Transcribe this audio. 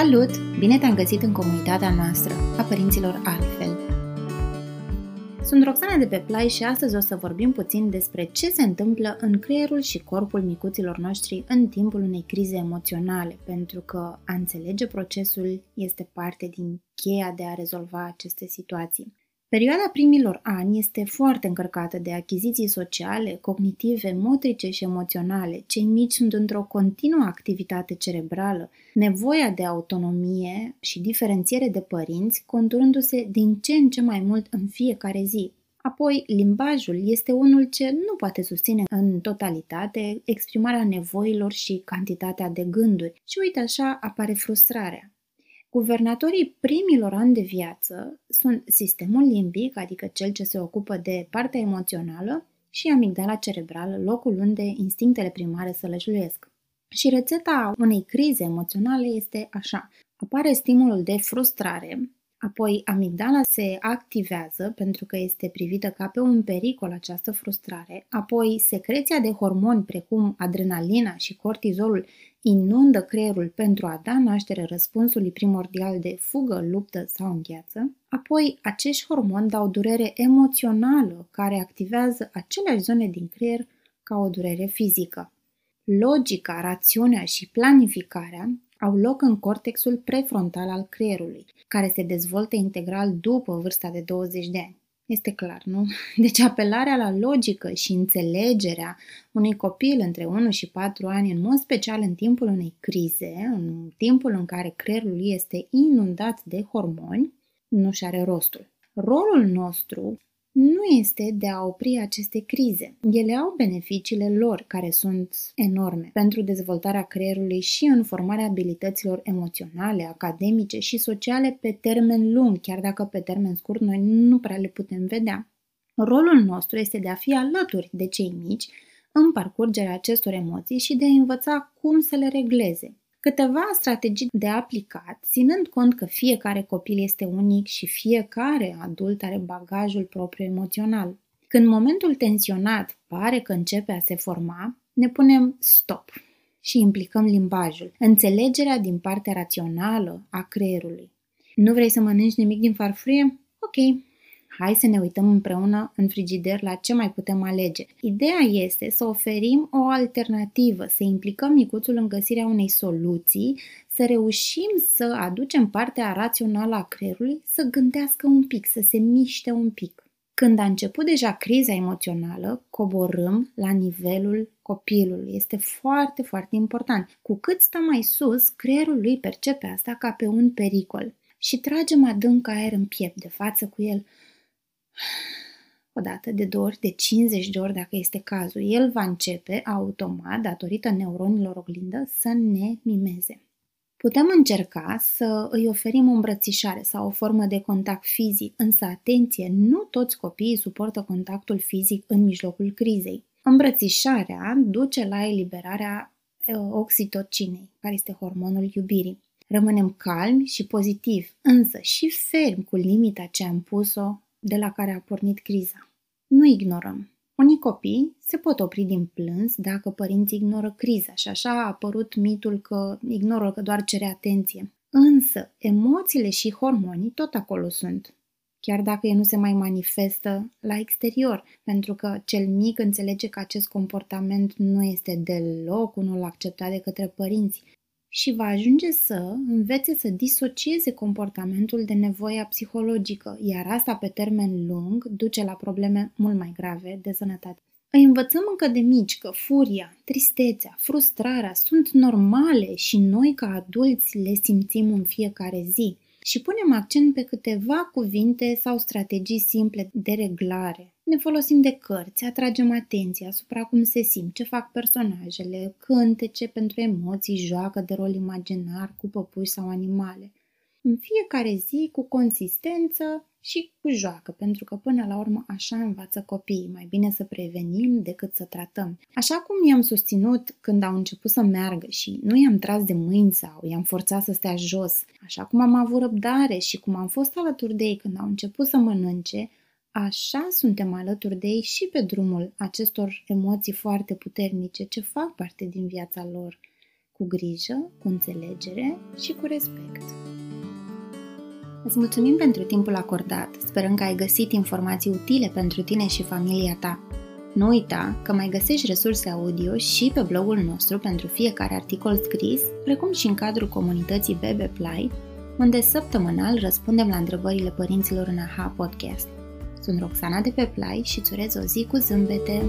Salut! Bine te-am găsit în comunitatea noastră, a părinților altfel. Sunt Roxana de pe Play și astăzi o să vorbim puțin despre ce se întâmplă în creierul și corpul micuților noștri în timpul unei crize emoționale, pentru că a înțelege procesul este parte din cheia de a rezolva aceste situații. Perioada primilor ani este foarte încărcată de achiziții sociale, cognitive, motrice și emoționale. Cei mici sunt într-o continuă activitate cerebrală, nevoia de autonomie și diferențiere de părinți conturându-se din ce în ce mai mult în fiecare zi. Apoi, limbajul este unul ce nu poate susține în totalitate exprimarea nevoilor și cantitatea de gânduri și uite așa apare frustrarea. Guvernatorii primilor ani de viață sunt sistemul limbic, adică cel ce se ocupă de partea emoțională, și amigdala cerebrală, locul unde instinctele primare se lăjluiesc. Și rețeta unei crize emoționale este așa. Apare stimulul de frustrare, Apoi, amigdala se activează pentru că este privită ca pe un pericol această frustrare. Apoi, secreția de hormoni precum adrenalina și cortizolul inundă creierul pentru a da naștere răspunsului primordial de fugă, luptă sau îngheață. Apoi, acești hormoni dau durere emoțională care activează aceleași zone din creier ca o durere fizică. Logica, rațiunea și planificarea au loc în cortexul prefrontal al creierului, care se dezvoltă integral după vârsta de 20 de ani. Este clar, nu? Deci apelarea la logică și înțelegerea unui copil între 1 și 4 ani, în mod special în timpul unei crize, în timpul în care creierul lui este inundat de hormoni, nu și are rostul. Rolul nostru nu este de a opri aceste crize. Ele au beneficiile lor, care sunt enorme, pentru dezvoltarea creierului și în formarea abilităților emoționale, academice și sociale pe termen lung, chiar dacă pe termen scurt noi nu prea le putem vedea. Rolul nostru este de a fi alături de cei mici în parcurgerea acestor emoții și de a învăța cum să le regleze. Câteva strategii de aplicat, ținând cont că fiecare copil este unic și fiecare adult are bagajul propriu emoțional. Când momentul tensionat pare că începe a se forma, ne punem stop și implicăm limbajul, înțelegerea din partea rațională a creierului. Nu vrei să mănânci nimic din farfurie? Ok, Hai să ne uităm împreună în frigider la ce mai putem alege. Ideea este să oferim o alternativă, să implicăm micuțul în găsirea unei soluții, să reușim să aducem partea rațională a creierului să gândească un pic, să se miște un pic. Când a început deja criza emoțională, coborâm la nivelul copilului. Este foarte, foarte important. Cu cât stă mai sus, creierul lui percepe asta ca pe un pericol și tragem adânc aer în piept de față cu el o dată, de două ori, de 50 de ori dacă este cazul, el va începe automat, datorită neuronilor oglindă, să ne mimeze. Putem încerca să îi oferim o îmbrățișare sau o formă de contact fizic, însă atenție, nu toți copiii suportă contactul fizic în mijlocul crizei. Îmbrățișarea duce la eliberarea oxitocinei, care este hormonul iubirii. Rămânem calmi și pozitivi, însă și fermi cu limita ce am pus-o de la care a pornit criza. Nu ignorăm. Unii copii se pot opri din plâns dacă părinții ignoră criza și așa a apărut mitul că ignoră că doar cere atenție. Însă, emoțiile și hormonii tot acolo sunt, chiar dacă ei nu se mai manifestă la exterior, pentru că cel mic înțelege că acest comportament nu este deloc unul acceptat de către părinți și va ajunge să învețe să disocieze comportamentul de nevoia psihologică, iar asta pe termen lung duce la probleme mult mai grave de sănătate. Îi învățăm încă de mici că furia, tristețea, frustrarea sunt normale și noi ca adulți le simțim în fiecare zi și punem accent pe câteva cuvinte sau strategii simple de reglare. Ne folosim de cărți, atragem atenția asupra cum se simt, ce fac personajele, cântece pentru emoții, joacă de rol imaginar cu păpuși sau animale. În fiecare zi cu consistență și cu joacă, pentru că până la urmă așa învață copiii, mai bine să prevenim decât să tratăm. Așa cum i-am susținut când au început să meargă și nu i-am tras de mâini sau i-am forțat să stea jos, așa cum am avut răbdare și cum am fost alături de ei când au început să mănânce, așa suntem alături de ei și pe drumul acestor emoții foarte puternice ce fac parte din viața lor cu grijă, cu înțelegere și cu respect. Îți mulțumim pentru timpul acordat, sperăm că ai găsit informații utile pentru tine și familia ta. Nu uita că mai găsești resurse audio și pe blogul nostru pentru fiecare articol scris, precum și în cadrul comunității Bebe Play, unde săptămânal răspundem la întrebările părinților în AHA Podcast. Sunt Roxana de pe Play și îți urez o zi cu zâmbete!